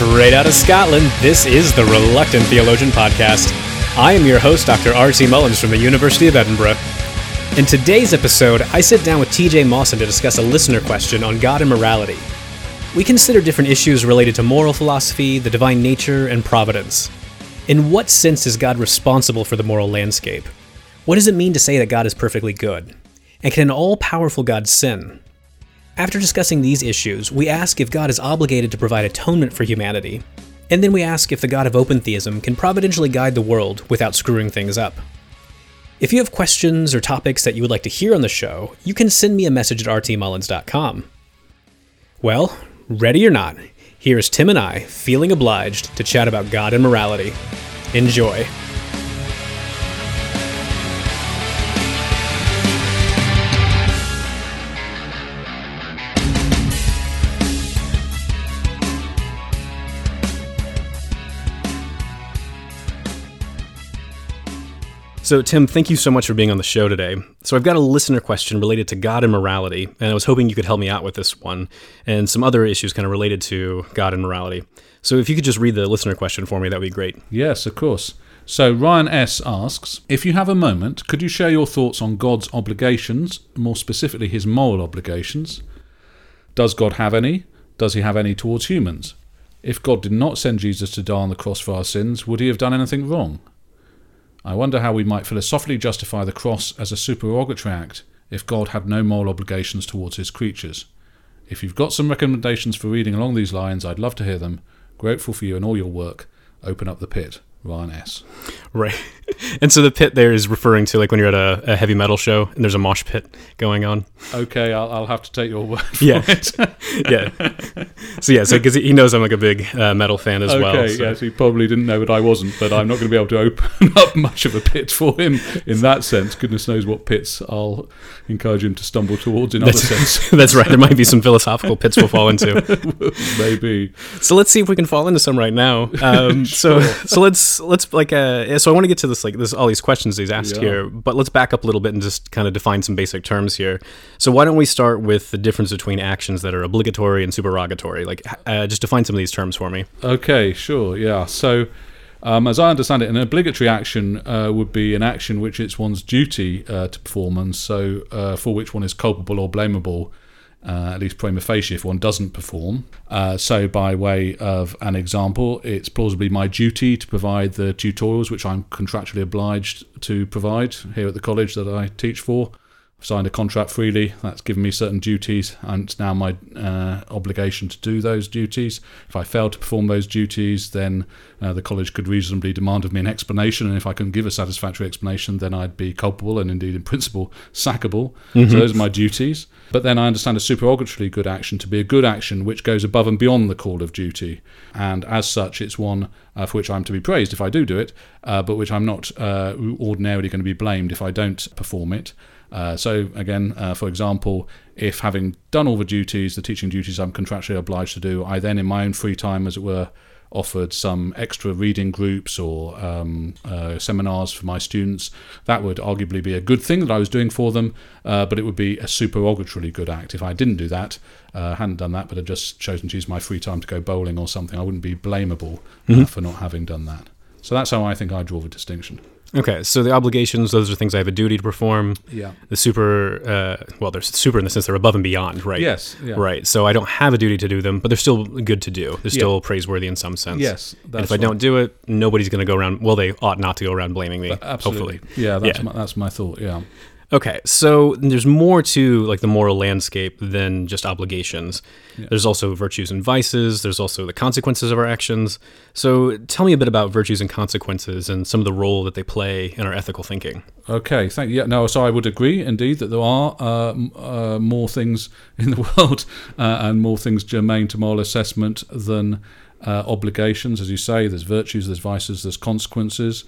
Straight out of Scotland, this is the Reluctant Theologian Podcast. I am your host, Dr. R.T. Mullins from the University of Edinburgh. In today's episode, I sit down with TJ Mawson to discuss a listener question on God and morality. We consider different issues related to moral philosophy, the divine nature, and providence. In what sense is God responsible for the moral landscape? What does it mean to say that God is perfectly good? And can an all powerful God sin? After discussing these issues, we ask if God is obligated to provide atonement for humanity, and then we ask if the God of open theism can providentially guide the world without screwing things up. If you have questions or topics that you would like to hear on the show, you can send me a message at rtmullins.com. Well, ready or not, here's Tim and I feeling obliged to chat about God and morality. Enjoy. So, Tim, thank you so much for being on the show today. So, I've got a listener question related to God and morality, and I was hoping you could help me out with this one and some other issues kind of related to God and morality. So, if you could just read the listener question for me, that would be great. Yes, of course. So, Ryan S. asks If you have a moment, could you share your thoughts on God's obligations, more specifically his moral obligations? Does God have any? Does he have any towards humans? If God did not send Jesus to die on the cross for our sins, would he have done anything wrong? I wonder how we might philosophically justify the cross as a supererogatory act if God had no moral obligations towards his creatures. If you've got some recommendations for reading along these lines, I'd love to hear them. Grateful for you and all your work. Open up the pit. Ryan S. Right. And so the pit there is referring to like when you're at a, a heavy metal show and there's a mosh pit going on. Okay, I'll, I'll have to take your word for Yeah. it. Yeah. So, yeah, so because he knows I'm like a big uh, metal fan as okay, well. so- yes, he probably didn't know that I wasn't, but I'm not going to be able to open up much of a pit for him in that sense. Goodness knows what pits I'll encourage him to stumble towards in other sense. That's right. There might be some philosophical pits we'll fall into. Maybe. So let's see if we can fall into some right now. Um, So so let's let's like uh, so I want to get to this like this all these questions he's asked Yeah. here, but let's back up a little bit and just kind of define some basic terms here. So why don't we start with the difference between actions that are obligatory and supererogatory? Like uh, just define some of these terms for me. Okay, sure, yeah. So, um, as I understand it, an obligatory action uh, would be an action which it's one's duty uh, to perform, and so uh, for which one is culpable or blamable, uh, at least prima facie, if one doesn't perform. Uh, so, by way of an example, it's plausibly my duty to provide the tutorials which I'm contractually obliged to provide here at the college that I teach for. I've signed a contract freely. That's given me certain duties, and it's now my uh, obligation to do those duties. If I fail to perform those duties, then uh, the college could reasonably demand of me an explanation, and if I can give a satisfactory explanation, then I'd be culpable and indeed, in principle, sackable. So those are my duties. But then I understand a supererogatory good action to be a good action which goes above and beyond the call of duty, and as such, it's one uh, for which I'm to be praised if I do do it, uh, but which I'm not uh, ordinarily going to be blamed if I don't perform it. Uh, so again, uh, for example, if having done all the duties, the teaching duties I'm contractually obliged to do, I then, in my own free time, as it were, offered some extra reading groups or um, uh, seminars for my students, that would arguably be a good thing that I was doing for them, uh, but it would be a supererogatorily good act. If I didn't do that, uh, hadn't done that, but had just chosen to use my free time to go bowling or something, I wouldn't be blamable uh, for not having done that. So that's how I think I draw the distinction. Okay, so the obligations, those are things I have a duty to perform. Yeah. The super, uh, well, they're super in the sense they're above and beyond, right? Yes. Yeah. Right. So I don't have a duty to do them, but they're still good to do. They're Yeah. still praiseworthy in some sense. Yes. And if I don't do it, nobody's going to go around. Well, they ought not to go around blaming me. Absolutely. Hopefully. Yeah, that's Yeah. My, that's my thought. Yeah. Okay, so there's more to like the moral landscape than just obligations. There's also virtues and vices. There's also the consequences of our actions. So tell me a bit about virtues and consequences and some of the role that they play in our ethical thinking. Okay. Thank you. Yeah. No. So I would agree, indeed, that there are uh, uh, more things in the world uh, and more things germane to moral assessment than uh, obligations. As you say, there's virtues, there's vices, there's consequences.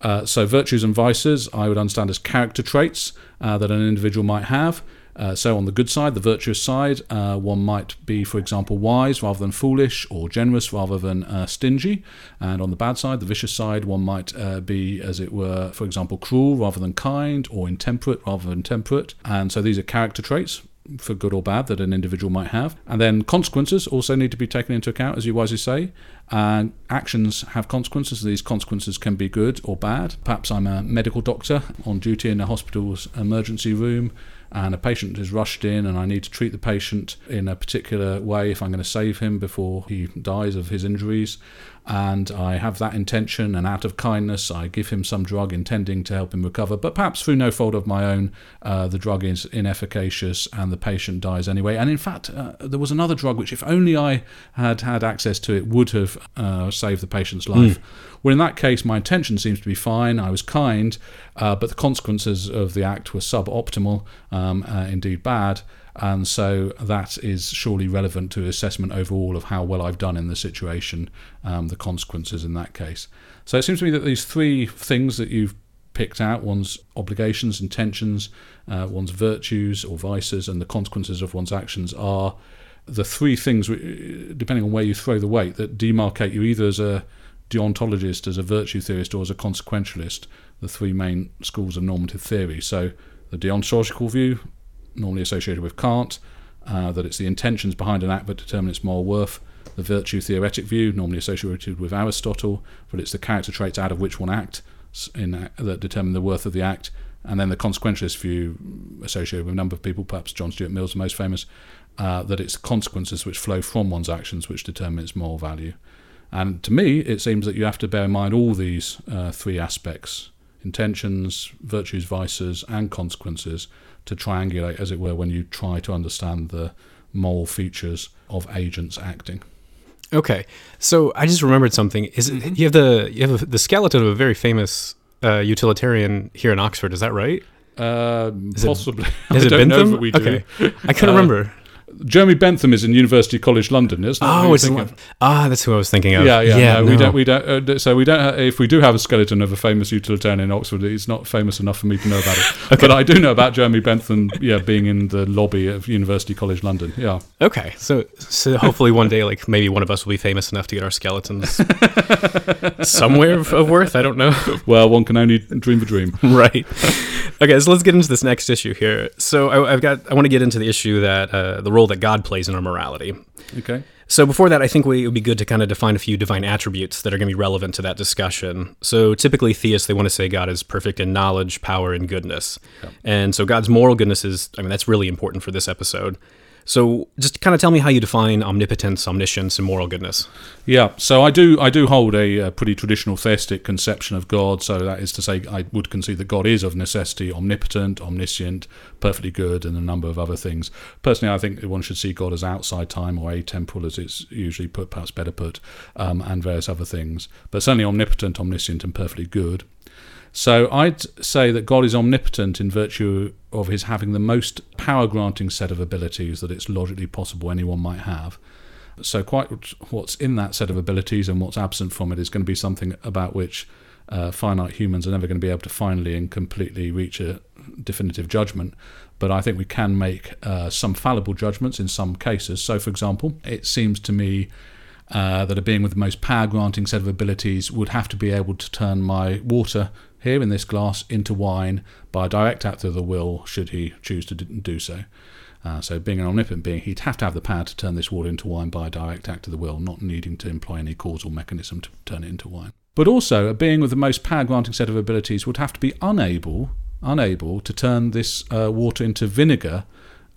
Uh, so virtues and vices, I would understand as character traits uh, that an individual might have. Uh, so on the good side, the virtuous side, uh, one might be, for example, wise rather than foolish, or generous rather than uh, stingy. And on the bad side, the vicious side, one might uh, be, as it were, for example, cruel rather than kind, or intemperate rather than temperate. And so these are character traits for good or bad that an individual might have. And then consequences also need to be taken into account, as you wisely say. And actions have consequences. These consequences can be good or bad. Perhaps I'm a medical doctor on duty in a hospital's emergency room and a patient is rushed in and I need to treat the patient in a particular way if I'm going to save him before he dies of his injuries and I have that intention, and out of kindness, I give him some drug intending to help him recover. But perhaps through no fault of my own, uh, the drug is inefficacious and the patient dies anyway. And in fact, uh, there was another drug which, if only I had had access to it, would have uh, saved the patient's life. Mm. Well, in that case, my intention seems to be fine. I was kind, uh, but the consequences of the act were suboptimal, um, uh, indeed bad. And so that is surely relevant to assessment overall of how well I've done in the situation, um, the consequences in that case. So it seems to me that these three things that you've picked out one's obligations, intentions, uh, one's virtues or vices, and the consequences of one's actions are the three things, depending on where you throw the weight, that demarcate you either as a deontologist, as a virtue theorist, or as a consequentialist, the three main schools of normative theory. So the deontological view, normally associated with Kant, uh, that it's the intentions behind an act that determine its moral worth. The virtue theoretic view, normally associated with Aristotle, that it's the character traits out of which one act in, that determine the worth of the act. And then the consequentialist view, associated with a number of people, perhaps John Stuart Mill's the most famous, uh, that it's consequences which flow from one's actions which determine its moral value. And to me, it seems that you have to bear in mind all these uh, three aspects intentions, virtues, vices, and consequences to triangulate, as it were, when you try to understand the moral features of agents acting. Okay, so I just remembered something. Is it, mm-hmm. you have the you have the skeleton of a very famous uh, utilitarian here in Oxford? Is that right? Uh, is possibly. It, is it Bentham? Okay, I couldn't uh, remember. Jeremy Bentham is in University College London, isn't it? Oh, it's ah, that's who I was thinking of. Yeah, yeah. yeah no, no. we don't, we don't. Uh, so we don't. Have, if we do have a skeleton of a famous utilitarian in Oxford, it's not famous enough for me to know about it. okay. But I do know about Jeremy Bentham. Yeah, being in the lobby of University College London. Yeah. Okay, so so hopefully one day, like maybe one of us will be famous enough to get our skeletons somewhere of, of worth. I don't know. Well, one can only dream a dream. right. Okay, so let's get into this next issue here. So I, have got. I want to get into the issue that uh, the role that God plays in our morality. Okay. So before that, I think we, it would be good to kind of define a few divine attributes that are going to be relevant to that discussion. So typically, theists they want to say God is perfect in knowledge, power, and goodness, yeah. and so God's moral goodness is. I mean, that's really important for this episode. So, just kind of tell me how you define omnipotence, omniscience, and moral goodness. Yeah, so I do I do hold a, a, pretty traditional theistic conception of God. So that is to say, I would concede that God is of necessity omnipotent, omniscient, perfectly good, and a number of other things. Personally, I think one should see God as outside time or atemporal, as it's usually put, perhaps better put, um, and various other things. But certainly omnipotent, omniscient, and perfectly good. So I'd say that God is omnipotent in virtue of his having the most power granting set of abilities that it's logically possible anyone might have. So, quite what's in that set of abilities and what's absent from it is going to be something about which uh, finite humans are never going to be able to finally and completely reach a definitive judgment. But I think we can make uh, some fallible judgments in some cases. So, for example, it seems to me uh, that a being with the most power granting set of abilities would have to be able to turn my water here in this glass into wine by a direct act of the will, should he choose to do so. Uh, so, being an omnipotent being, he'd have to have the power to turn this water into wine by a direct act of the will, not needing to employ any causal mechanism to turn it into wine. But also, a being with the most power granting set of abilities would have to be unable, unable to turn this uh, water into vinegar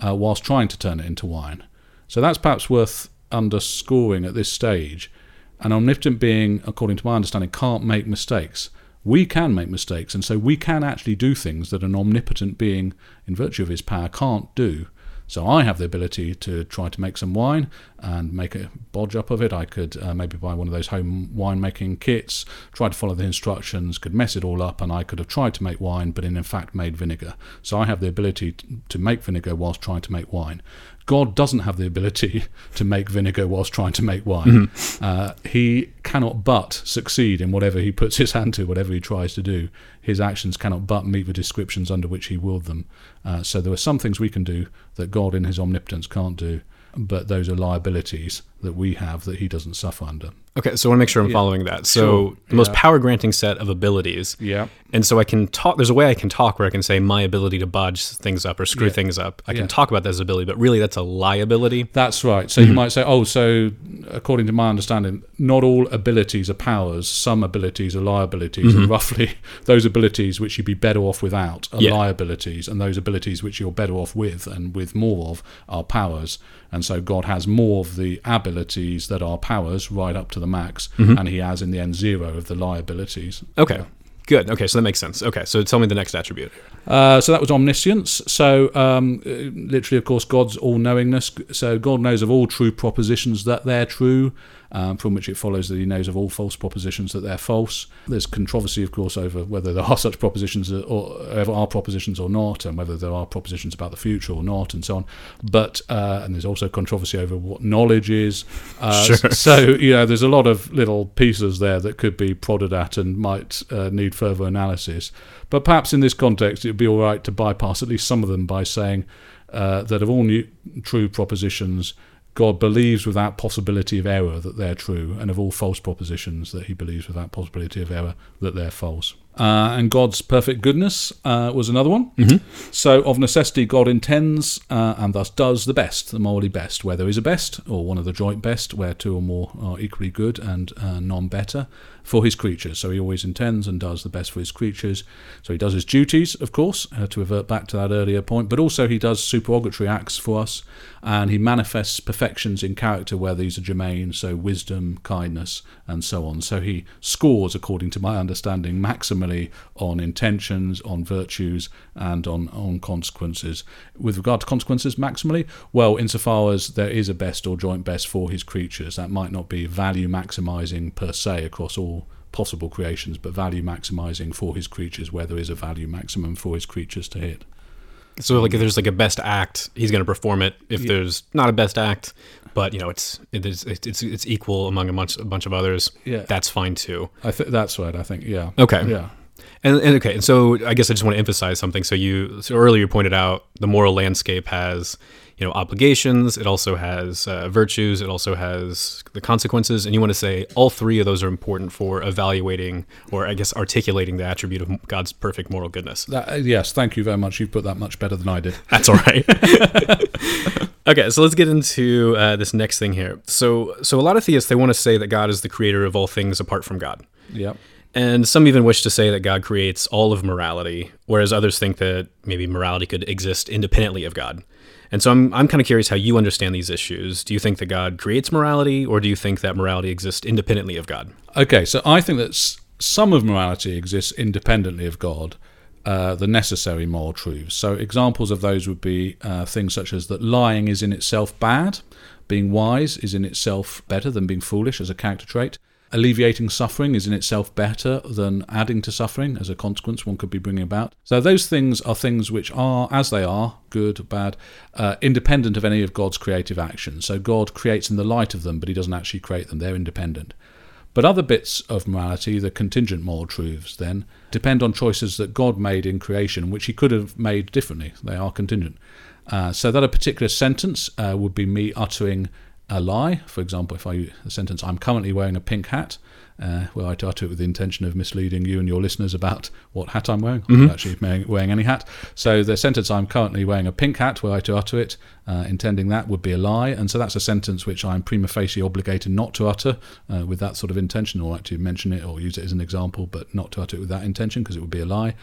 uh, whilst trying to turn it into wine. So, that's perhaps worth underscoring at this stage. An omnipotent being, according to my understanding, can't make mistakes we can make mistakes, and so we can actually do things that an omnipotent being, in virtue of his power, can't do. So I have the ability to try to make some wine and make a bodge up of it. I could uh, maybe buy one of those home winemaking kits, try to follow the instructions, could mess it all up, and I could have tried to make wine, but in fact made vinegar. So I have the ability to make vinegar whilst trying to make wine. God doesn't have the ability to make vinegar whilst trying to make wine. Mm-hmm. Uh, he cannot but succeed in whatever he puts his hand to, whatever he tries to do. His actions cannot but meet the descriptions under which he willed them. Uh, so there are some things we can do that God in his omnipotence can't do, but those are liabilities that we have that he doesn't suffer under. Okay, so I want to make sure I'm following that. So Sure, the most yeah. power granting set of abilities. Yeah. And so I can talk. There's a way I can talk where I can say my ability to budge things up or screw Yeah. things up. I can talk about that as ability, but really that's a liability. That's right. So you mm-hmm. might say, oh, so according to my understanding, not all abilities are powers. Some abilities are liabilities, and mm-hmm. roughly those abilities which you'd be better off without are Yeah. liabilities, and those abilities which you're better off with and with more of are powers. And so God has more of the abilities that are powers right up to the max, and He has in the end zero of the liabilities. Okay. Good. Okay, so that makes sense. Okay, so tell me the next attribute. Uh, so that was omniscience. So um, literally, of course, God's all knowingness. So God knows of all true propositions that they're true, um, from which it follows that He knows of all false propositions that they're false. There's controversy, of course, over whether there are such propositions or ever are propositions or not, and whether there are propositions about the future or not, and so on. But uh, and there's also controversy over what knowledge is. Uh, Sure. So you know, there's a lot of little pieces there that could be prodded at and might uh, need further analysis. But perhaps in this context, it would be all right to bypass at least some of them by saying uh, that of all new, true propositions, God believes without possibility of error that they're true, and of all false propositions, that he believes without possibility of error that they're false. Uh, and God's perfect goodness uh, was another one. So, of necessity, God intends uh, and thus does the best, the morally best, where there is a best, or one of the joint best, where two or more are equally good and uh, none better, for his creatures. So, he always intends and does the best for his creatures. So, he does his duties, of course, uh, to revert back to that earlier point, but also he does supererogatory acts for us, and he manifests perfections in character where these are germane, so wisdom, kindness, and so on. So, he scores, according to my understanding, maximally on intentions, on virtues, and on, on consequences. With regard to consequences, maximally, well, insofar as there is a best or joint best for his creatures, that might not be value maximizing per se across all possible creations, but value maximizing for his creatures where there is a value maximum for his creatures to hit. So like if there's like a best act, he's going to perform it. If there's not a best act, but you know it's it is it's it's equal among a bunch a bunch of others. Yeah. that's fine too. I think that's right. I think, yeah. Okay. Yeah. And, and okay, and so I guess I just want to emphasize something. So you so earlier you pointed out the moral landscape has you know obligations. It also has uh, virtues. It also has the consequences. And you want to say all three of those are important for evaluating or I guess articulating the attribute of God's perfect moral goodness. That, uh, yes, thank you very much. You've put that much better than I did. That's all right. okay, so let's get into uh, this next thing here. So, so a lot of theists they want to say that God is the creator of all things apart from God, Yeah. And some even wish to say that God creates all of morality, whereas others think that maybe morality could exist independently of God. And so I'm I'm kind of curious how you understand these issues. Do you think that God creates morality, or do you think that morality exists independently of God? Okay, so I think that some of morality exists independently of God, uh, the necessary moral truths. So examples of those would be uh, things such as that lying is in itself bad, being wise is in itself better than being foolish as a character trait. Alleviating suffering is in itself better than adding to suffering as a consequence one could be bringing about. So, those things are things which are, as they are, good, bad, uh, independent of any of God's creative actions. So, God creates in the light of them, but He doesn't actually create them, they're independent. But other bits of morality, the contingent moral truths, then, depend on choices that God made in creation, which He could have made differently. They are contingent. Uh, so that a particular sentence uh, would be me uttering a lie. For example, if I the sentence "I'm currently wearing a pink hat," uh, where I utter it with the intention of misleading you and your listeners about what hat I'm wearing. I'm not actually wearing, wearing any hat. So the sentence "I'm currently wearing a pink hat," where I to utter it, uh, intending that would be a lie, and so that's a sentence which I'm prima facie obligated not to utter uh, with that sort of intention, or actually mention it or use it as an example, but not to utter it with that intention because it would be a lie.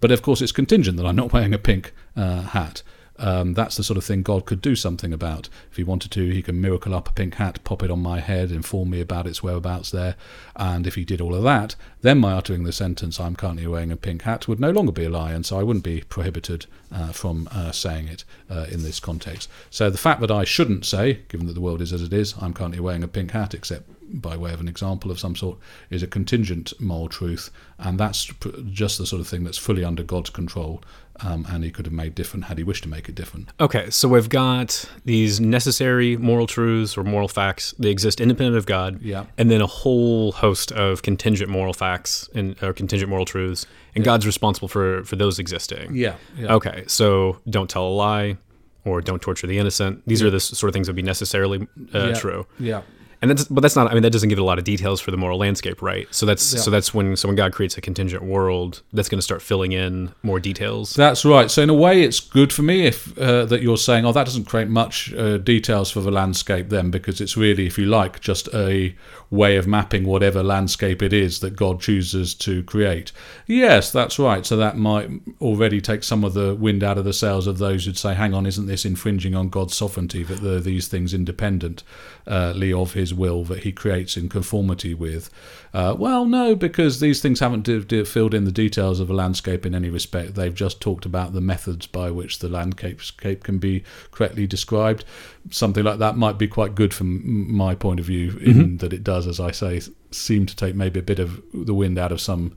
But of course, it's contingent that I'm not wearing a pink uh, hat. Um, that's the sort of thing God could do something about. If he wanted to, he can miracle up a pink hat, pop it on my head, inform me about its whereabouts there. And if he did all of that, then my uttering the sentence, I'm currently wearing a pink hat, would no longer be a lie. And so I wouldn't be prohibited uh, from uh, saying it uh, in this context. So the fact that I shouldn't say, given that the world is as it is, I'm currently wearing a pink hat, except by way of an example of some sort, is a contingent moral truth. And that's just the sort of thing that's fully under God's control. Um, and he could have made different had he wished to make it different. Okay, so we've got these necessary moral truths or moral facts. They exist independent of God. Yeah. And then a whole host of contingent moral facts and or contingent moral truths, and God's responsible for for those existing. Yeah. yeah. Okay, so don't tell a lie, or don't torture the innocent. These are the sort of things that would be necessarily uh, Yeah. true. Yeah. And that's, but that's not. I mean, that doesn't give it a lot of details for the moral landscape, right? So that's Yeah. so that's when so when God creates a contingent world, that's going to start filling in more details. That's right. So in a way, it's good for me if uh, that you're saying, "Oh, that doesn't create much uh, details for the landscape," then, because it's really, if you like, just a way of mapping whatever landscape it is that God chooses to create. Yes, that's right. So that might already take some of the wind out of the sails of those who'd say, "Hang on, isn't this infringing on God's sovereignty that there are these things independently of His will that He creates in conformity with?" Uh, well, no, because these things haven't d- d- filled in the details of a landscape in any respect. They've just talked about the methods by which the landscape can be correctly described. Something like that might be quite good from my point of view, in that it does, as I say, seem to take maybe a bit of the wind out of some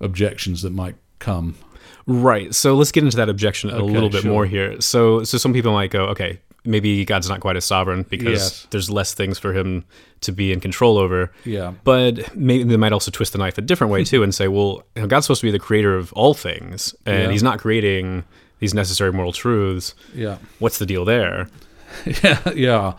objections that might come. Right. So let's get into that objection a little bit sure. more here. So so some people might go, okay, maybe God's not quite as sovereign because Yes. there's less things for him to be in control over. Yeah. But maybe they might also twist the knife a different way too and say, well, you know, God's supposed to be the creator of all things, and Yeah. he's not creating these necessary moral truths. Yeah. What's the deal there? yeah, yeah.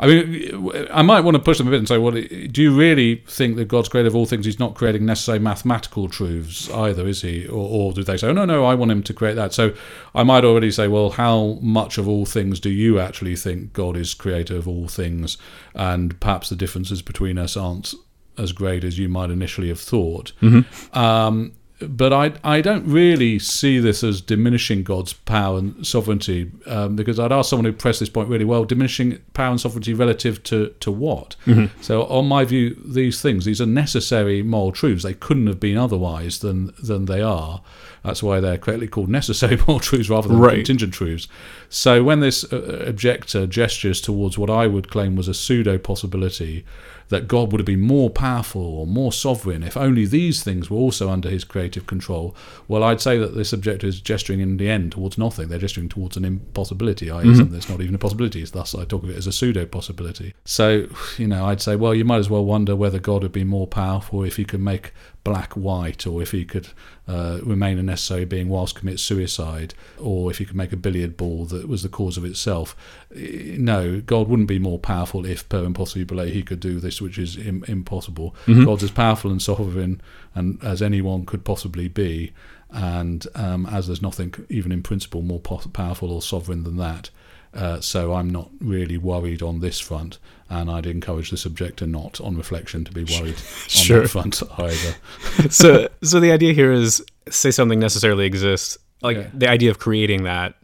I mean, I might want to push them a bit and say, well, do you really think that God's creator of all things? He's not creating necessary mathematical truths either, is he? Or, or do they say, oh, no, no, I want him to create that? So I might already say, well, how much of all things do you actually think God is creator of all things? And perhaps the differences between us aren't as great as you might initially have thought. Um, but I, I don't really see this as diminishing God's power and sovereignty um, because I'd ask someone who pressed this point really well diminishing power and sovereignty relative to, to what? So, on my view, these things, these are necessary moral truths. They couldn't have been otherwise than, than they are. That's why they're correctly called necessary moral truths rather than Right. contingent truths. So, when this uh, objector gestures towards what I would claim was a pseudo possibility that God would have been more powerful or more sovereign if only these things were also under his creative control. Well, I'd say that this objector is gesturing in the end towards nothing. They're gesturing towards an impossibility, i.e., something mm-hmm. that's not even a possibility. Thus, I talk of it as a pseudo possibility. So, you know, I'd say, well, you might as well wonder whether God would be more powerful if he could make black white, or if he could uh, remain a necessary being whilst commit suicide, or if he could make a billiard ball that was the cause of itself. Eh, No, God wouldn't be more powerful if, per impossibile, he could do this, which is Im- impossible. God's as powerful and sovereign and as anyone could possibly be, and um, as there's nothing, even in principle, more powerful or sovereign than that. Uh, so I'm not really worried on this front, and I'd encourage the subjector not, on reflection, to be worried on Sure. that front either. so so the idea here is say something necessarily exists like Yeah. the idea of creating that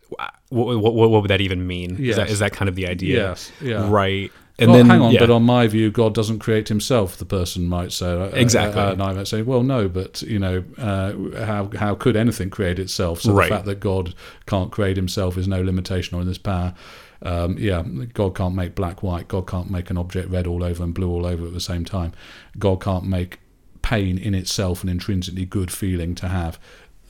what, what, what would that even mean is, that, Yes. is that kind of the idea Yes, yeah. right and well, then hang on, yeah. but on my view, God doesn't create Himself. The person might say Uh, Exactly. uh, and I might say, well, no, but you know, uh, how how could anything create itself? So Right. the fact that God can't create Himself is no limitation on His power. Um, yeah, God can't make black white. God can't make an object red all over and blue all over at the same time. God can't make pain in itself an intrinsically good feeling to have.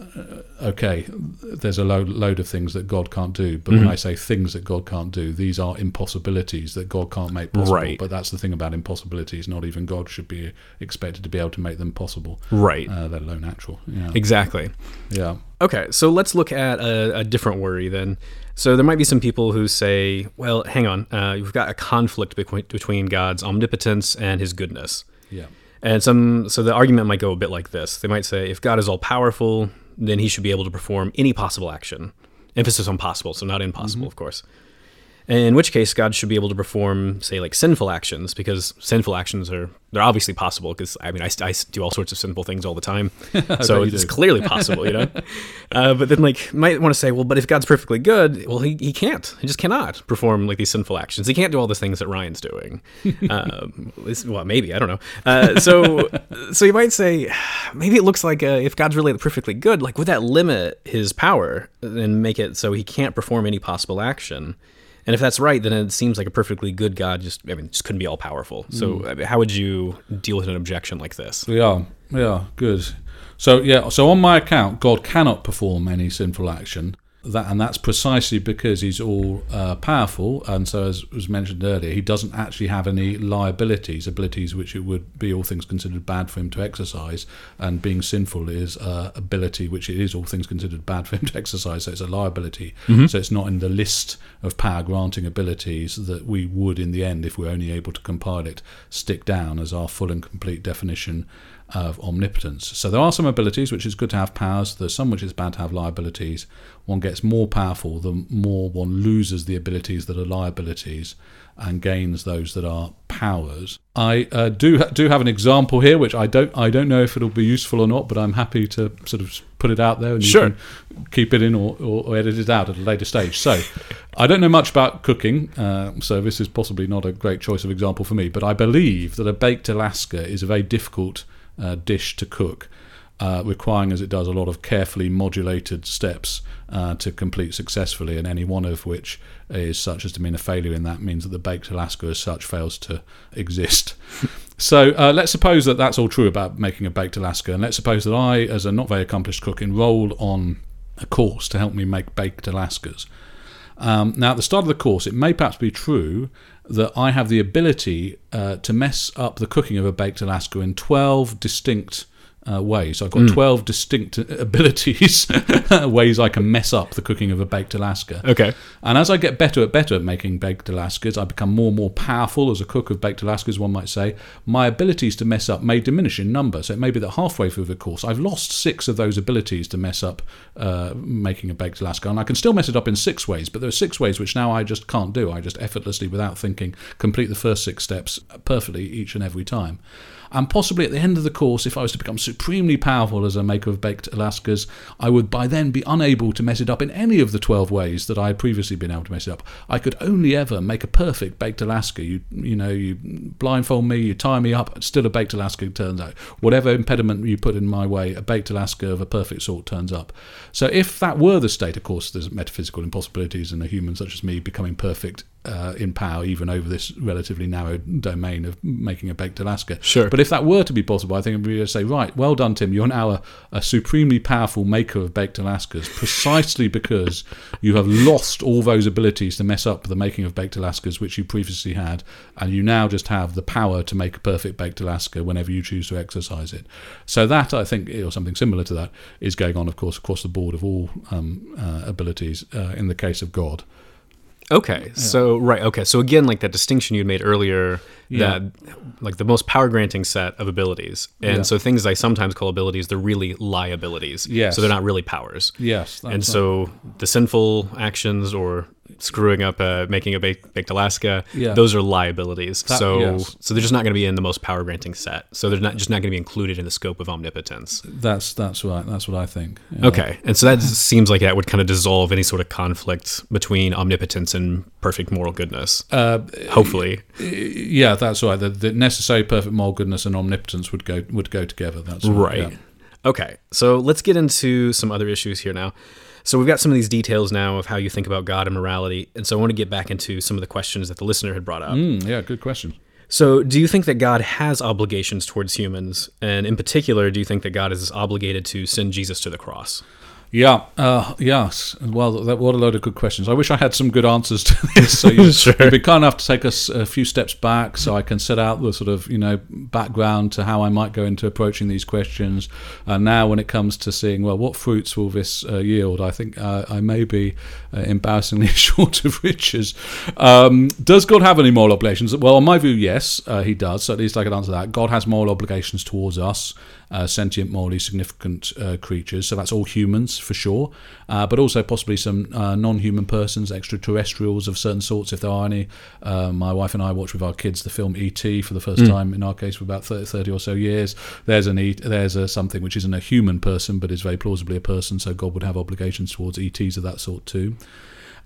Uh, okay, there's a load, load of things that God can't do, but Mm-hmm. when I say things that God can't do, these are impossibilities that God can't make possible. Right. But that's the thing about impossibilities. Not even God should be expected to be able to make them possible, right uh, let alone natural. Yeah, exactly yeah, Okay, so let's look at a, a different worry then. So there might be some people who say, well, hang on, uh, you've got a conflict between, between God's omnipotence and his goodness. yeah, And some, so the argument might go a bit like this. They might say, if God is all powerful, then he should be able to perform any possible action. Emphasis on possible, so not impossible, mm-hmm. of course. In which case, God should be able to perform, say, like sinful actions, because sinful actions are they're obviously possible. Because I mean, I, I do all sorts of sinful things all the time, so it's do. clearly possible, you know. uh, but then, like, might want to say, well, but if God's perfectly good, well, he, he can't. He just cannot perform like these sinful actions. He can't do all the things that Ryan's doing. um, well, maybe I don't know. Uh, so, so you might say, maybe it looks like uh, if God's really perfectly good, like would that limit his power and make it so he can't perform any possible action? And if that's right, then it seems like a perfectly good God just, I mean, just couldn't be all powerful. So, I mean, how would you deal with an objection like this? yeah, yeah. Good. So yeah, so on my account, God cannot perform any sinful action. That and that's precisely because he's all uh, powerful, and so as was mentioned earlier, he doesn't actually have any liabilities, abilities which it would be all things considered bad for him to exercise. And being sinful is uh, ability which it is all things considered bad for him to exercise. So it's a liability. Mm-hmm. So it's not in the list of power granting abilities that we would, in the end, if we're only able to compile it, stick down as our full and complete definition of omnipotence. So there are some abilities which is good to have powers. There's some which is bad to have liabilities. One gets more powerful the more one loses the abilities that are liabilities and gains those that are powers. I uh, do do have an example here, which I don't I don't know if it'll be useful or not, but I'm happy to sort of put it out there and you Sure. can keep it in or, or, or edit it out at a later stage. So I don't know much about cooking, uh, so this is possibly not a great choice of example for me, but I believe that a baked Alaska is a very difficult uh, dish to cook. Uh, requiring, as it does, a lot of carefully modulated steps uh, to complete successfully, and any one of which is such as to mean a failure in that means that the baked Alaska as such fails to exist. so uh, let's suppose that that's all true about making a baked Alaska, and let's suppose that I, as a not very accomplished cook, enrolled on a course to help me make baked Alaskas. Um, now, at the start of the course, it may perhaps be true that I have the ability uh, to mess up the cooking of a baked Alaska in 12 distinct uh, ways. So I've got 12 distinct abilities, ways I can mess up the cooking of a baked Alaska. Okay. And as I get better at better at making baked Alaskas, I become more and more powerful as a cook of baked Alaskas, one might say. My abilities to mess up may diminish in number. So it may be that halfway through the course, I've lost six of those abilities to mess up uh, making a baked Alaska. And I can still mess it up in six ways, but there are six ways which now I just can't do. I just effortlessly, without thinking, complete the first six steps perfectly each and every time. And possibly at the end of the course, if I was to become supremely powerful as a maker of baked Alaskas, I would by then be unable to mess it up in any of the 12 ways that I had previously been able to mess it up. I could only ever make a perfect baked Alaska. You, you know, you blindfold me, you tie me up, still a baked Alaska turns out. Whatever impediment you put in my way, a baked Alaska of a perfect sort turns up. So if that were the state, of course, there's metaphysical impossibilities in a human such as me becoming perfect uh, in power, even over this relatively narrow domain of making a baked Alaska. Sure. But if that were to be possible, I think able to say, right, well done, Tim. You're now a, a supremely powerful maker of baked Alaskas, precisely because you have lost all those abilities to mess up the making of baked Alaskas, which you previously had, and you now just have the power to make a perfect baked Alaska whenever you choose to exercise it. So that, I think, or something similar to that, is going on, of course, across the board of all um, uh, abilities uh, in the case of God. Okay. So right. Okay. So again, like that distinction you made earlier, Yeah. that like the most power granting set of abilities, and Yeah. so things I sometimes call abilities, they're really liabilities. Yes. So they're not really powers. Yes. and so the sinful actions or screwing up, uh, making a baked, baked Alaska, Yeah. those are liabilities. That- so yes. so they're just not going to be in the most power granting set. So they're not just not going to be included in the scope of omnipotence. that's that's right. That's what I think. Yeah. Okay, and so that seems like that would kind of dissolve any sort of conflict between omnipotence and perfect moral goodness. Uh, Hopefully, yeah, that's right. The, the necessary perfect moral goodness and omnipotence would go would go together. That's right. right. yeah. Okay, so let's get into some other issues here now. So we've got some of these details now of how you think about God and morality, and so I want to get back into some of the questions that the listener had brought up. Mm, yeah, good question. So, do you think that God has obligations towards humans, and in particular, do you think that God is obligated to send Jesus to the cross? Yeah, uh, yes. Well, that, what a load of good questions. I wish I had some good answers to this. So you, Sure. you'd be kind enough to take us a few steps back, so I can set out the sort of you know background to how I might go into approaching these questions. And now, when it comes to seeing well, what fruits will this uh, yield? I think uh, I may be uh, embarrassingly short of riches. Um, does God have any moral obligations? Well, in my view, yes, uh, He does. So at least I can answer that. God has moral obligations towards us, uh, sentient, morally significant uh, creatures. So that's all humans for sure, uh, but also possibly some uh, non-human persons, extraterrestrials of certain sorts, if there are any. Uh, my wife and I watched with our kids the film E.T. for the first time. In our case, for about 30, 30 or so years. There's an e- there's a, something which isn't a human person, but is very plausibly a person. So God would have obligations towards ETs of that sort too.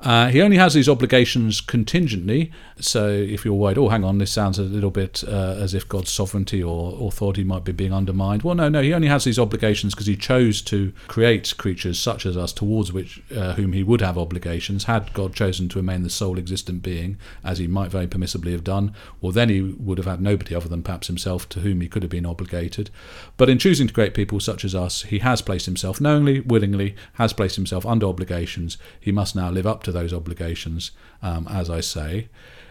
Uh, he only has these obligations contingently. So if you're worried, oh, hang on, this sounds a little bit uh, as if God's sovereignty or authority might be being undermined. Well, no, no, he only has these obligations because he chose to create creatures such as us towards which uh, whom he would have obligations. Had God chosen to remain the sole existent being, as he might very permissibly have done, well, then he would have had nobody other than perhaps himself to whom he could have been obligated. But in choosing to create people such as us, he has placed himself knowingly, willingly, has placed himself under obligations. He must now live up to those obligations, um, as I say.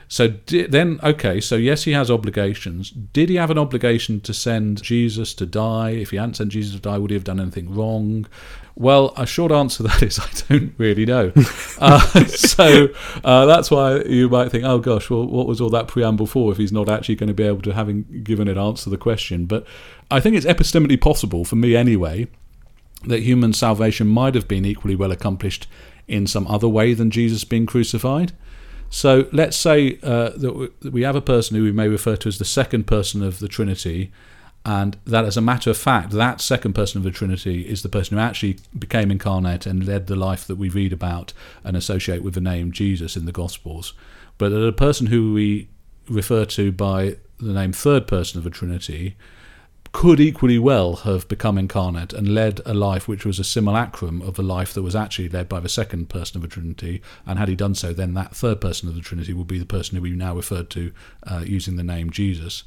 So di- then, okay, so yes, he has obligations. Did he have an obligation to send Jesus to die? If he hadn't sent Jesus to die, would he have done anything wrong? Well, a short answer to that is I don't really know. uh, so uh, that's why you might think, oh gosh, well, what was all that preamble for if he's not actually going to be able to having given an answer to the question? But I think it's epistemically possible, for me anyway, that human salvation might have been equally well accomplished in some other way than Jesus being crucified. So let's say uh, that we have a person who we may refer to as the second person of the Trinity, and that as a matter of fact, that second person of the Trinity is the person who actually became incarnate and led the life that we read about and associate with the name Jesus in the Gospels. But that a person who we refer to by the name third person of the Trinity could equally well have become incarnate and led a life which was a simulacrum of the life that was actually led by the second person of the Trinity. And had he done so, then that third person of the Trinity would be the person who we now referred to uh, using the name Jesus.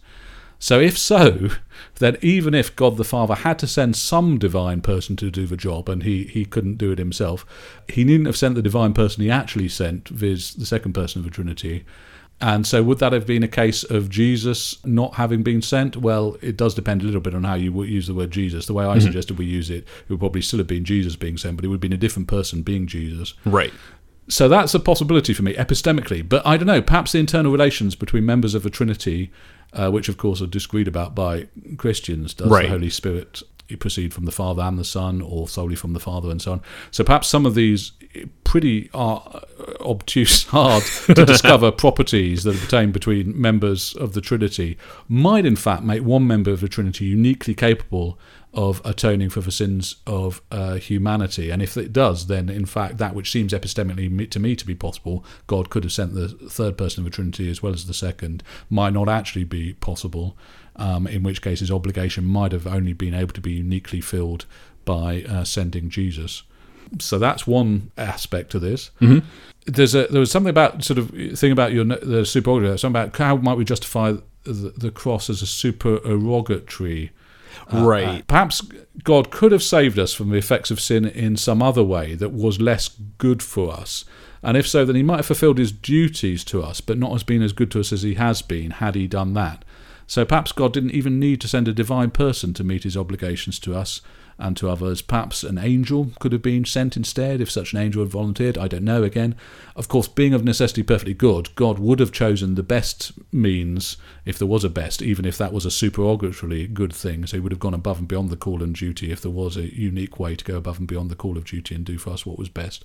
So, if so, then even if God the Father had to send some divine person to do the job and he, he couldn't do it himself, he needn't have sent the divine person he actually sent, viz., the second person of the Trinity. And so, would that have been a case of Jesus not having been sent? Well, it does depend a little bit on how you use the word Jesus. The way I mm-hmm. suggested we use it, it would probably still have been Jesus being sent, but it would have been a different person being Jesus. Right. So that's a possibility for me epistemically. But I don't know, perhaps the internal relations between members of the Trinity, uh, which of course are disagreed about by Christians, does right. the Holy Spirit proceed from the Father and the Son, or solely from the Father and so on. So perhaps some of these pretty uh, obtuse, hard to discover properties that pertain between members of the Trinity might, in fact, make one member of the Trinity uniquely capable of atoning for the sins of uh, humanity. And if it does, then in fact, that which seems epistemically to me to be possible, God could have sent the third person of the Trinity as well as the second, might not actually be possible. Um, in which case, his obligation might have only been able to be uniquely filled by uh, sending Jesus. So that's one aspect to this. Mm-hmm. There's a there was something about sort of thing about your the supererogatory. Something about how might we justify the, the cross as a supererogatory. Uh, right. Uh, perhaps God could have saved us from the effects of sin in some other way that was less good for us. And if so, then he might have fulfilled his duties to us, but not as been as good to us as he has been had he done that. So perhaps God didn't even need to send a divine person to meet his obligations to us and to others. Perhaps an angel could have been sent instead if such an angel had volunteered. I don't know. Again, of course, being of necessity perfectly good, God would have chosen the best means if there was a best, even if that was a supererogatory good thing. So he would have gone above and beyond the call and duty if there was a unique way to go above and beyond the call of duty and do for us what was best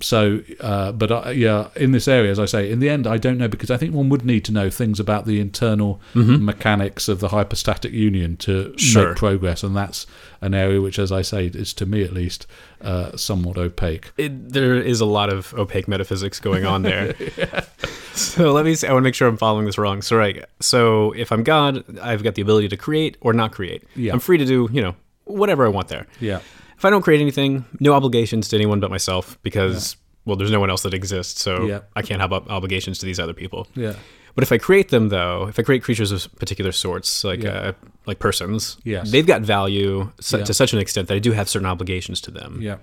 so, uh, but uh, yeah, in this area, as I say, in the end, I don't know because I think one would need to know things about the internal mm-hmm. mechanics of the hypostatic union to sure. make progress, and that's an area which, as I say, is to me at least uh, somewhat opaque. It, there is a lot of opaque metaphysics going on there. yeah. So let me. See, I want to make sure I'm following this wrong. So right. So if I'm God, I've got the ability to create or not create. Yeah. I'm free to do you know whatever I want there. Yeah. If I don't create anything, no obligations to anyone but myself because yeah. well, there's no one else that exists, so yeah. I can't have obligations to these other people. Yeah. But if I create them, though, if I create creatures of particular sorts, like yeah. uh, like persons, yes. they've got value su- to such an extent that I do have certain obligations to them. Yeah.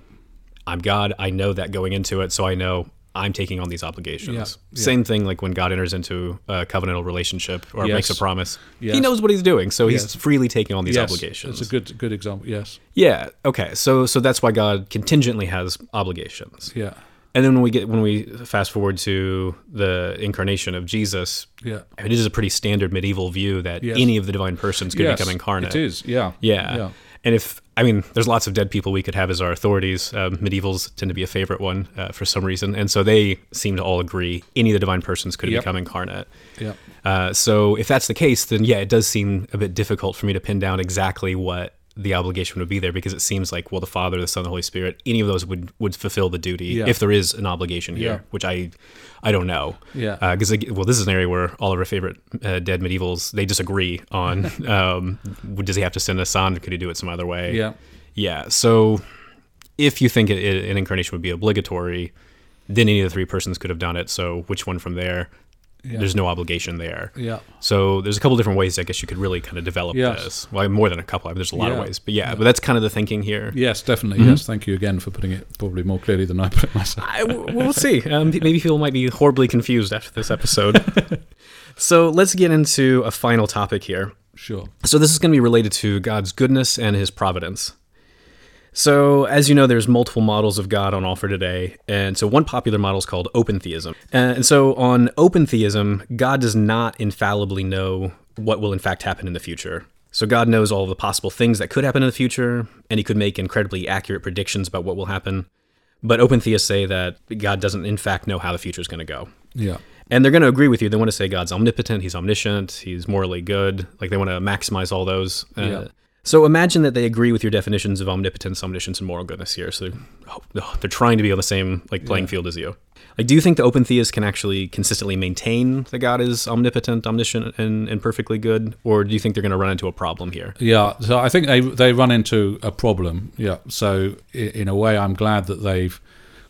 I'm God. I know that going into it, so I know I'm taking on these obligations. Yeah, yeah. Same thing like when God enters into a covenantal relationship or yes. makes a promise. Yes. He knows what he's doing, so yes. he's freely taking on these yes. obligations. It's a good good example. Yes. Yeah. Okay. So so that's why God contingently has obligations. Yeah. And then when we get when we fast forward to the incarnation of Jesus, yeah, it is a pretty standard medieval view that any of the divine persons could become incarnate. It is. Yeah. Yeah. And if I mean, there's lots of dead people we could have as our authorities. Um, medievals tend to be a favorite one uh, for some reason, and so they seem to all agree any of the divine persons could yep. become incarnate. Yeah. Uh, so if that's the case, then yeah, it does seem a bit difficult for me to pin down exactly what the obligation would be there because it seems like well the Father, the Son, the Holy Spirit, any of those would would fulfill the duty Yeah. if there is an obligation here, Yeah. which I I don't know. Yeah. Because well, this is an area where all of our favorite uh, dead medievals they disagree on um, does he have to send a son? Could he do it some other way? Yeah. Yeah. So if you think it, it, an incarnation would be obligatory, then any of the three persons could have done it. So which one from there? Yeah. There's no obligation there. Yeah. So there's a couple different ways I guess you could really kind of develop Yes. this. Well, more than a couple. I mean, there's a lot of ways, but yeah, but that's kind of the thinking here. Yes, definitely. Yes, thank you again for putting it probably more clearly than I put it myself. I, we'll see. Um, maybe people might be horribly confused after this episode. so let's get into a final topic here. Sure. So this is going to be related to God's goodness and His providence. So, as you know, there's multiple models of God on offer today, and so one popular model is called open theism. And so, on open theism, God does not infallibly know what will in fact happen in the future. So, God knows all the possible things that could happen in the future, and He could make incredibly accurate predictions about what will happen. But open theists say that God doesn't, in fact, know how the future is going to go. Yeah. And they're going to agree with you. They want to say God's omnipotent, he's omniscient, he's morally good. Like they want to maximize all those. Uh, Yeah. So imagine that they agree with your definitions of omnipotence, omniscience, and moral goodness here. So oh, oh, they're trying to be on the same like playing field as you. Like, do you think the open theists can actually consistently maintain that God is omnipotent, omniscient, and, and perfectly good, or do you think they're going to run into a problem here? Yeah, so I think they they run into a problem. Yeah, so in a way, I'm glad that they've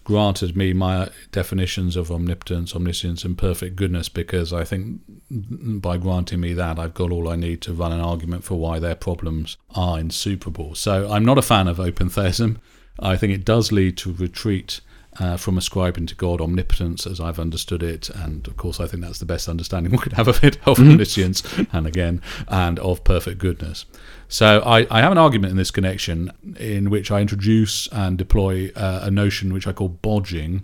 granted me my definitions of omnipotence, omniscience, and perfect goodness because I think by granting me that, I've got all I need to run an argument for why their problems are insuperable. So I'm not a fan of open theism. I think it does lead to retreat uh, from ascribing to God omnipotence as I've understood it. And of course, I think that's the best understanding we could have of it, of omniscience, and again, and of perfect goodness. So I, I have an argument in this connection in which I introduce and deploy uh, a notion which I call bodging.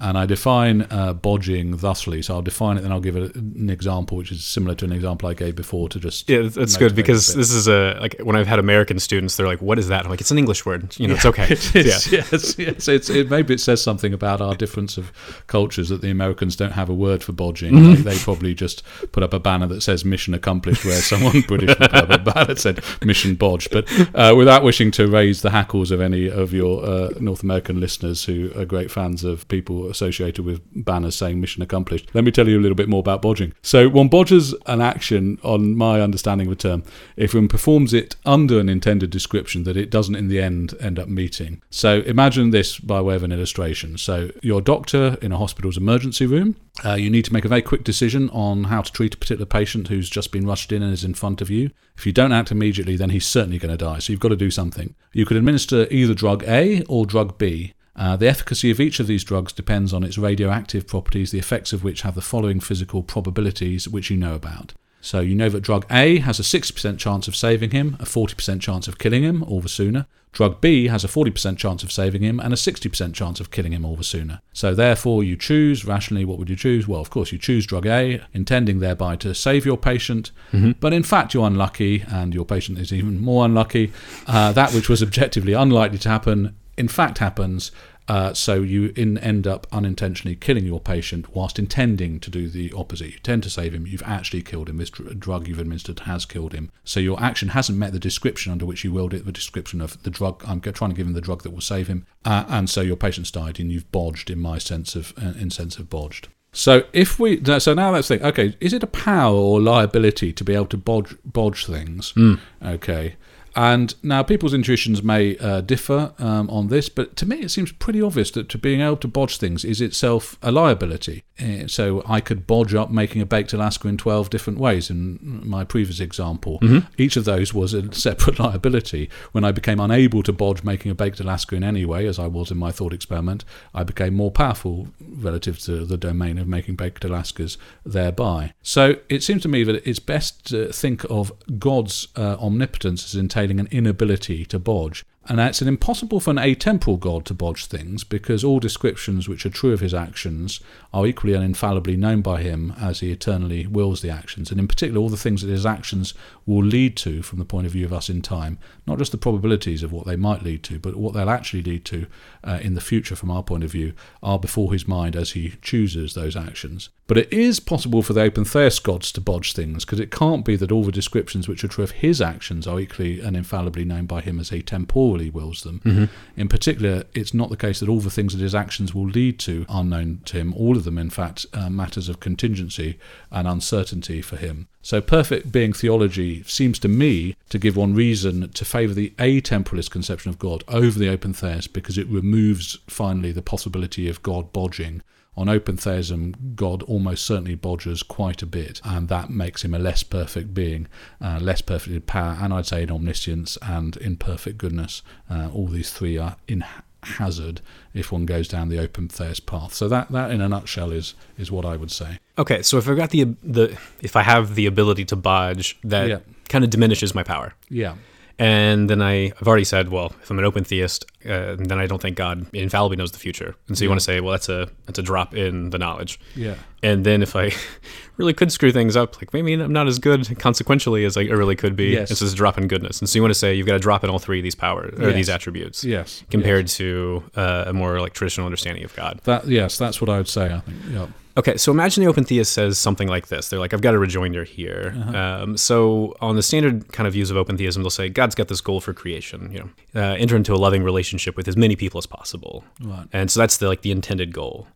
And I define uh, bodging thusly. So I'll define it, then I'll give it an example, which is similar to an example I gave before to just Yeah, that's good because this is a like when I've had American students, they're like, "What is that?" I'm like, "It's an English word. You know, it's okay." It is, yes, yes. It's, it, maybe it says something about our difference of cultures that the Americans don't have a word for bodging. Mm-hmm. They, they probably just put up a banner that says "Mission Accomplished," where someone British put up a banner that said "Mission Bodged." But uh, without wishing to raise the hackles of any of your uh, North American listeners who are great fans of people associated with banners saying "Mission Accomplished," let me tell you a little bit more about bodging. So one bodges an action, on my understanding of the term, if one performs it under an intended description that it doesn't in the end end up meeting. So imagine this by way of an illustration. So you're doctor in a hospital's emergency room. Uh, you need to make a very quick decision on how to treat a particular patient who's just been rushed in and is in front of you. If you don't act immediately, then he's certainly going to die. So you've got to do something. You could administer either drug A or drug B. Uh, the efficacy of each of these drugs depends on its radioactive properties, the effects of which have the following physical probabilities which you know about. So you know that drug A has a 60% chance of saving him, a 40% chance of killing him all the sooner. Drug B has a 40% chance of saving him and a 60% chance of killing him all the sooner. So therefore you choose, rationally, what would you choose? Well, of course, you choose drug A, intending thereby to save your patient. But in fact, you're unlucky and your patient is even more unlucky. Uh, that which was objectively unlikely to happen, in fact, happens. Uh, so you in, end up unintentionally killing your patient whilst intending to do the opposite. You tend to save him. You've actually killed him. This dr- drug you've administered has killed him. So your action hasn't met the description under which you willed it. The description of the drug. I'm trying to give him the drug that will save him. Uh, and so your patient's died, and you've bodged in my sense of uh, in sense of bodged. So if we so now let's think. Okay, is it a power or liability to be able to bodge, bodge things? Okay. And now people's intuitions may uh, differ um, on this, but to me it seems pretty obvious that to being able to bodge things is itself a liability. Uh, so I could bodge up making a baked Alaska in 12 different ways in my previous example. Each of those was a separate liability. When I became unable to bodge making a baked Alaska in any way, as I was in my thought experiment, I became more powerful relative to the domain of making baked Alaskas thereby. So it seems to me that it's best to think of God's uh, omnipotence as entailing an inability to bodge And it's impossible for an atemporal God to bodge things because all descriptions which are true of his actions are equally and infallibly known by him as he eternally wills the actions. And in particular, all the things that his actions will lead to from the point of view of us in time, not just the probabilities of what they might lead to, but what they'll actually lead to uh, in the future from our point of view, are before his mind as he chooses those actions. But it is possible for the open theist gods to bodge things because it can't be that all the descriptions which are true of his actions are equally and infallibly known by him as he temporally wills them. Mm-hmm. In particular, it's not the case that all the things that his actions will lead to are known to him. All of them, in fact, are matters of contingency and uncertainty for him. So, perfect being theology seems to me to give one reason to favour the atemporalist conception of God over the open theist because it removes finally the possibility of God bodging on open theism, God almost certainly bodges quite a bit, and that makes him a less perfect being, uh, less perfect in power, and I'd say in omniscience and in perfect goodness. Uh, all these three are in hazard if one goes down the open theist path. So that, that in a nutshell is is what I would say. Okay, so if I've got the the if I have the ability to bodge, that Yeah. kind of diminishes my power. Yeah. And then I, I've already said, well, if I'm an open theist, uh, then I don't think God infallibly knows the future. And so you Yeah. want to say, well, that's a that's a drop in the knowledge. Yeah. And then if I really could screw things up, like maybe I'm not as good consequentially as I really could be. Yes. It's just a drop in goodness. And so you want to say you've got to drop in all three of these powers or Yes. these attributes Yes. compared to uh, a more like traditional understanding of God. That yes, that's what I would say. I think. Yeah. Okay, so imagine the open theist says something like this. They're like, I've got a rejoinder here. Um, so on the standard kind of views of open theism, they'll say God's got this goal for creation. You know, uh, enter into a loving relationship with as many people as possible. Right. And so that's the like the intended goal.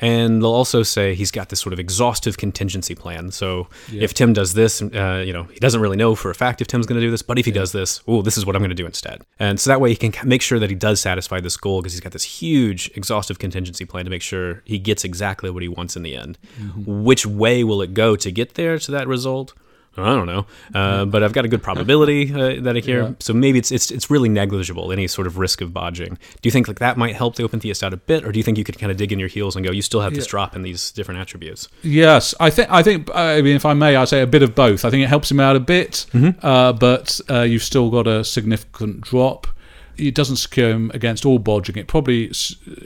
And they'll also say he's got this sort of exhaustive contingency plan. So if Tim does this, uh, you know, he doesn't really know for a fact if Tim's going to do this, but if he does this, oh, this is what I'm going to do instead. And so that way he can make sure that he does satisfy this goal because he's got this huge exhaustive contingency plan to make sure he gets exactly what he wants in the end. Which way will it go to get there to that result? I don't know, uh, but I've got a good probability uh, that I hear. Yeah. So maybe it's it's it's really negligible any sort of risk of bodging. Do you think like that might help the open theist out a bit, or do you think you could kind of dig in your heels and go, you still have this Yeah. drop in these different attributes? Yes, I think I think I mean if I may, I say a bit of both. I think it helps him out a bit, uh, but uh, you've still got a significant drop. It doesn't secure him against all bodging. It probably,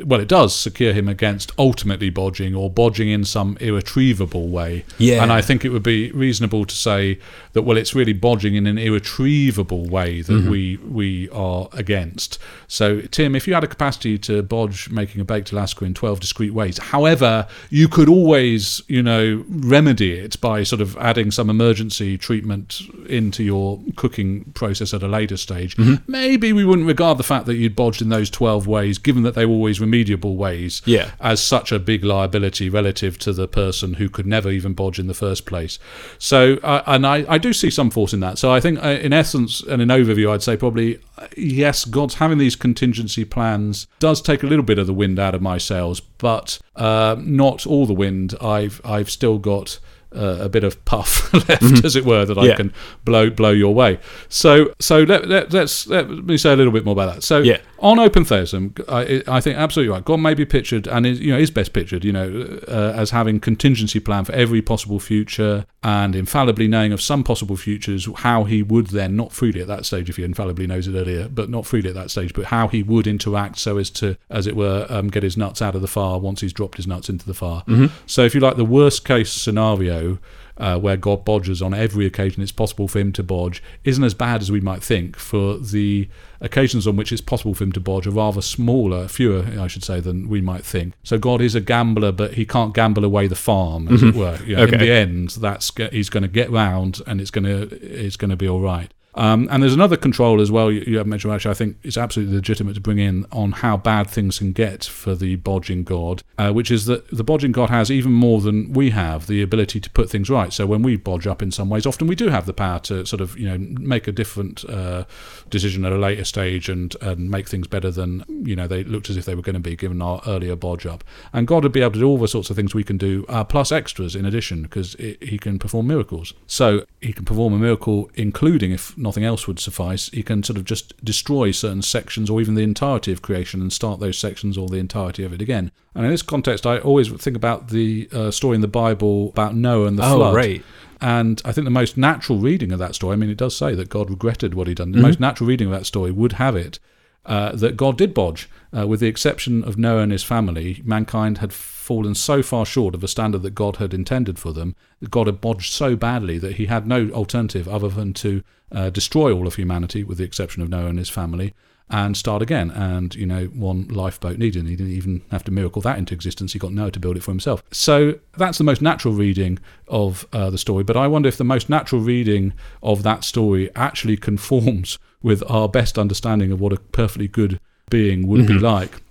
well, it does secure him against ultimately bodging or bodging in some irretrievable way. Yeah. And I think it would be reasonable to say that, well, it's really bodging in an irretrievable way that mm-hmm. we we are against. So, Tim, if you had a capacity to bodge making a baked Alaska in 12 discrete ways, however, you could always, you know, remedy it by sort of adding some emergency treatment into your cooking process at a later stage. Mm-hmm. Maybe we wouldn't regard the fact that you'd bodged in those 12 ways, given that they were always remediable ways, Yeah. as such a big liability relative to the person who could never even bodge in the first place. So, uh, and I, I do see some force in that. So, I think, uh, in essence and in overview, I'd say probably uh, yes, God's having these contingency plans does take a little bit of the wind out of my sails, but uh, not all the wind. I've I've still got. Uh, a bit of puff left, as it were, that I can blow blow your way. So so let, let let's let me say a little bit more about that. So Yeah. On open theism, I, I think absolutely right. God may be pictured, and is, you know is best pictured, you know, uh, as having contingency plan for every possible future, and infallibly knowing of some possible futures how he would then not freely at that stage, if he infallibly knows it earlier, but not freely at that stage, but how he would interact so as to, as it were, um, get his nuts out of the fire once he's dropped his nuts into the fire. So if you like, the worst case scenario. Uh, where God bodges on every occasion it's possible for him to bodge isn't as bad as we might think. For the occasions on which it's possible for him to bodge are rather smaller, fewer, I should say, than we might think. So God is a gambler, but he can't gamble away the farm, as it were. You know, In the end, that's he's going to get round, and it's going to it's going to be all right. Um, and there's another control as well you, you have mentioned, actually, I think it's absolutely legitimate to bring in on how bad things can get for the bodging god, uh, which is that the bodging god has even more than we have the ability to put things right. So when we bodge up in some ways, often we do have the power to sort of, you know, make a different uh, decision at a later stage and, and make things better than, you know, they looked as if they were going to be given our earlier bodge up. And God would be able to do all the sorts of things we can do, uh, plus extras in addition, because he can perform miracles. So he can perform a miracle, including if nothing else would suffice, you can sort of just destroy certain sections or even the entirety of creation and start those sections or the entirety of it again. And in this context, I always think about the uh, story in the Bible about Noah and the Oh, flood. right. And I think the most natural reading of that story, I mean, it does say that God regretted what he'd done. The most natural reading of that story would have it uh, that God did bodge. Uh, with the exception of Noah and his family, mankind had fallen so far short of a standard that God had intended for them. God had bodged so badly that he had no alternative other than to uh, destroy all of humanity, with the exception of Noah and his family, and start again. And, you know, one lifeboat needed. And he didn't even have to miracle that into existence. He got Noah to build it for himself. So that's the most natural reading of uh, the story. But I wonder if the most natural reading of that story actually conforms with our best understanding of what a perfectly good being would Mm-hmm. be like.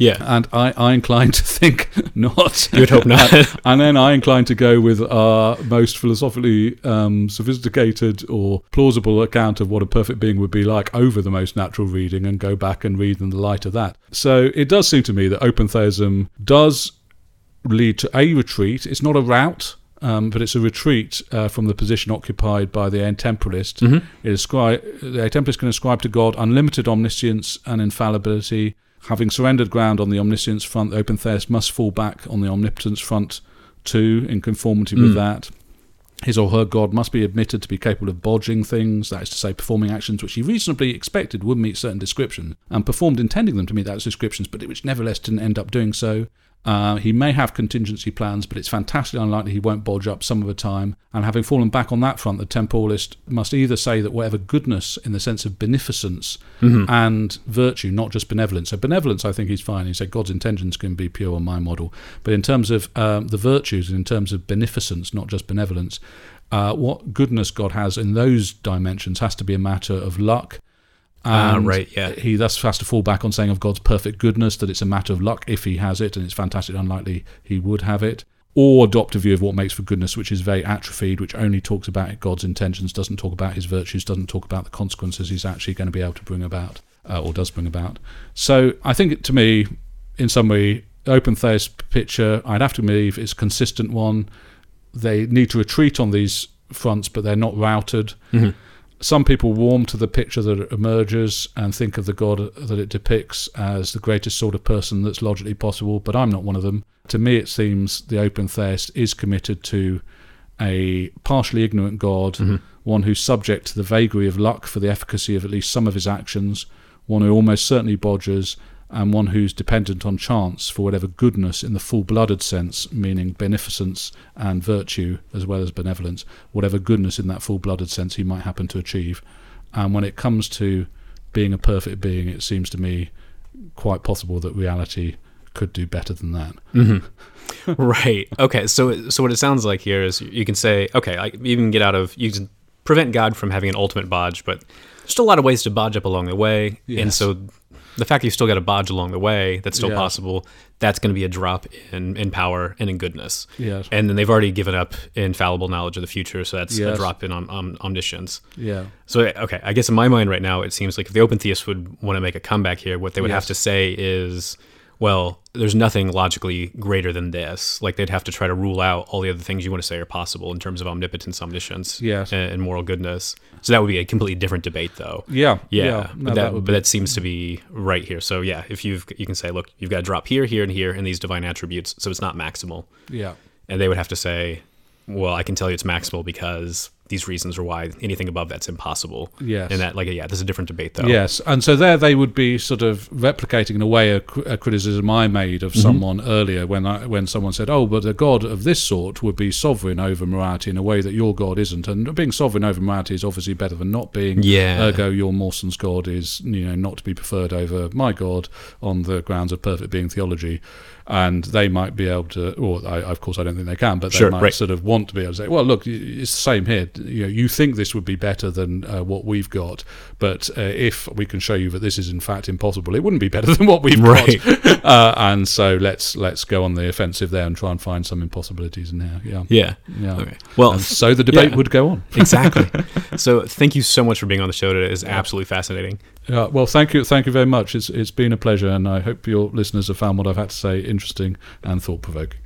Yeah. And I, I incline to think not. You would hope not. and then I incline to go with our most philosophically um, sophisticated or plausible account of what a perfect being would be like over the most natural reading and go back and read in the light of that. So it does seem to me that open theism does lead to a retreat. It's not a route. Um, but it's a retreat uh, from the position occupied by the atemporalist. It ascri- the atemporalist can ascribe to God unlimited omniscience and infallibility. Having surrendered ground on the omniscience front, the open theist must fall back on the omnipotence front too, in conformity with hmm. that. His or her God must be admitted to be capable of bodging things, that is to say, performing actions which he reasonably expected would meet certain description, and performed intending them to meet those descriptions, but which nevertheless didn't end up doing so. Uh, he may have contingency plans, but it's fantastically unlikely he won't bodge up some of the time. And having fallen back on that front, the temporalist must either say that whatever goodness, in the sense of beneficence and virtue, not just benevolence. So benevolence, I think he's fine. He said God's intentions can be pure on my model, but in terms of um, the virtues and in terms of beneficence, not just benevolence, uh, what goodness God has in those dimensions has to be a matter of luck. And right, yeah. He thus has to fall back on saying of God's perfect goodness that it's a matter of luck if he has it, and it's fantastically unlikely he would have it. Or adopt a view of what makes for goodness, which is very atrophied, which only talks about God's intentions, doesn't talk about his virtues, doesn't talk about the consequences he's actually going to be able to bring about, uh, or does bring about. So I think, to me, in some way, open theist picture, I'd have to believe is a consistent one. They need to retreat on these fronts, but they're not routed some people warm to the picture that emerges and think of the God that it depicts as the greatest sort of person that's logically possible, but I'm not one of them. To me, it seems the open theist is committed to a partially ignorant God, mm-hmm. one who's subject to the vagary of luck for the efficacy of at least some of his actions, one who almost certainly bodges, and one who's dependent on chance for whatever goodness in the full blooded sense, meaning beneficence and virtue as well as benevolence, whatever goodness in that full blooded sense he might happen to achieve. And when it comes to being a perfect being, it seems to me quite possible that reality could do better than that. Mm-hmm. right. Okay. So so what it sounds like here is you can say, okay, I, you can get out of you can prevent God from having an ultimate bodge, but there's still a lot of ways to bodge up along the way, and so the fact that you still got to bodge along the way, that's still Yeah. possible. That's going to be a drop in in power and in goodness. Yes. And then they've already given up infallible knowledge of the future, so that's a drop in om- omniscience. Yeah. So okay, I guess in my mind right now, it seems like if the open theists would want to make a comeback here, what they would have to say is, well, there's nothing logically greater than this. Like they'd have to try to rule out all the other things you want to say are possible in terms of omnipotence, omniscience, Yes. and, and moral goodness. So that would be a completely different debate, though. Yeah. Yeah, No, but that, would but be- that seems to be right here. So yeah, if you've you can say, look, you've got to drop here, here, and here in these divine attributes, so it's not maximal yeah. and they would have to say, "Well, I can tell you it's maximal because these reasons are why anything above that's impossible." Yes. and that like yeah, there's a different debate though. Yes, and so there they would be sort of replicating in a way a, a criticism I made of mm-hmm. someone earlier when I, when someone said, "Oh, but a god of this sort would be sovereign over morality in a way that your god isn't," and being sovereign over morality is obviously better than not being. Yeah. Ergo, your Mawson's god is you know not to be preferred over my god on the grounds of perfect being theology. And they might be able to, or I, of course I don't think they can, but they Sure, might right. sort of want to be able to say, well, look, it's the same here. You know, you think this would be better than uh, what we've got, but uh, if we can show you that this is in fact impossible, it wouldn't be better than what we've Right. got. uh, and so let's let's go on the offensive there and try and find some impossibilities in there. Yeah, yeah. yeah. Okay. Well, And so the debate yeah. would go on. exactly. So thank you so much for being on the show today. It's absolutely fascinating. Yeah, well, thank you, thank you very much. It's it's been a pleasure, and I hope your listeners have found what I've had to say interesting and thought provoking.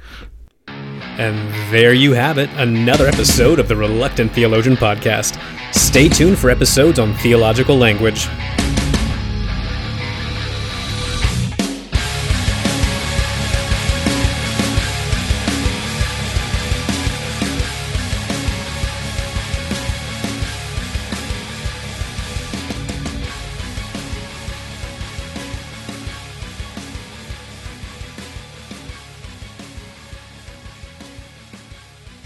And there you have it, another episode of the Reluctant Theologian podcast. Stay tuned for episodes on theological language.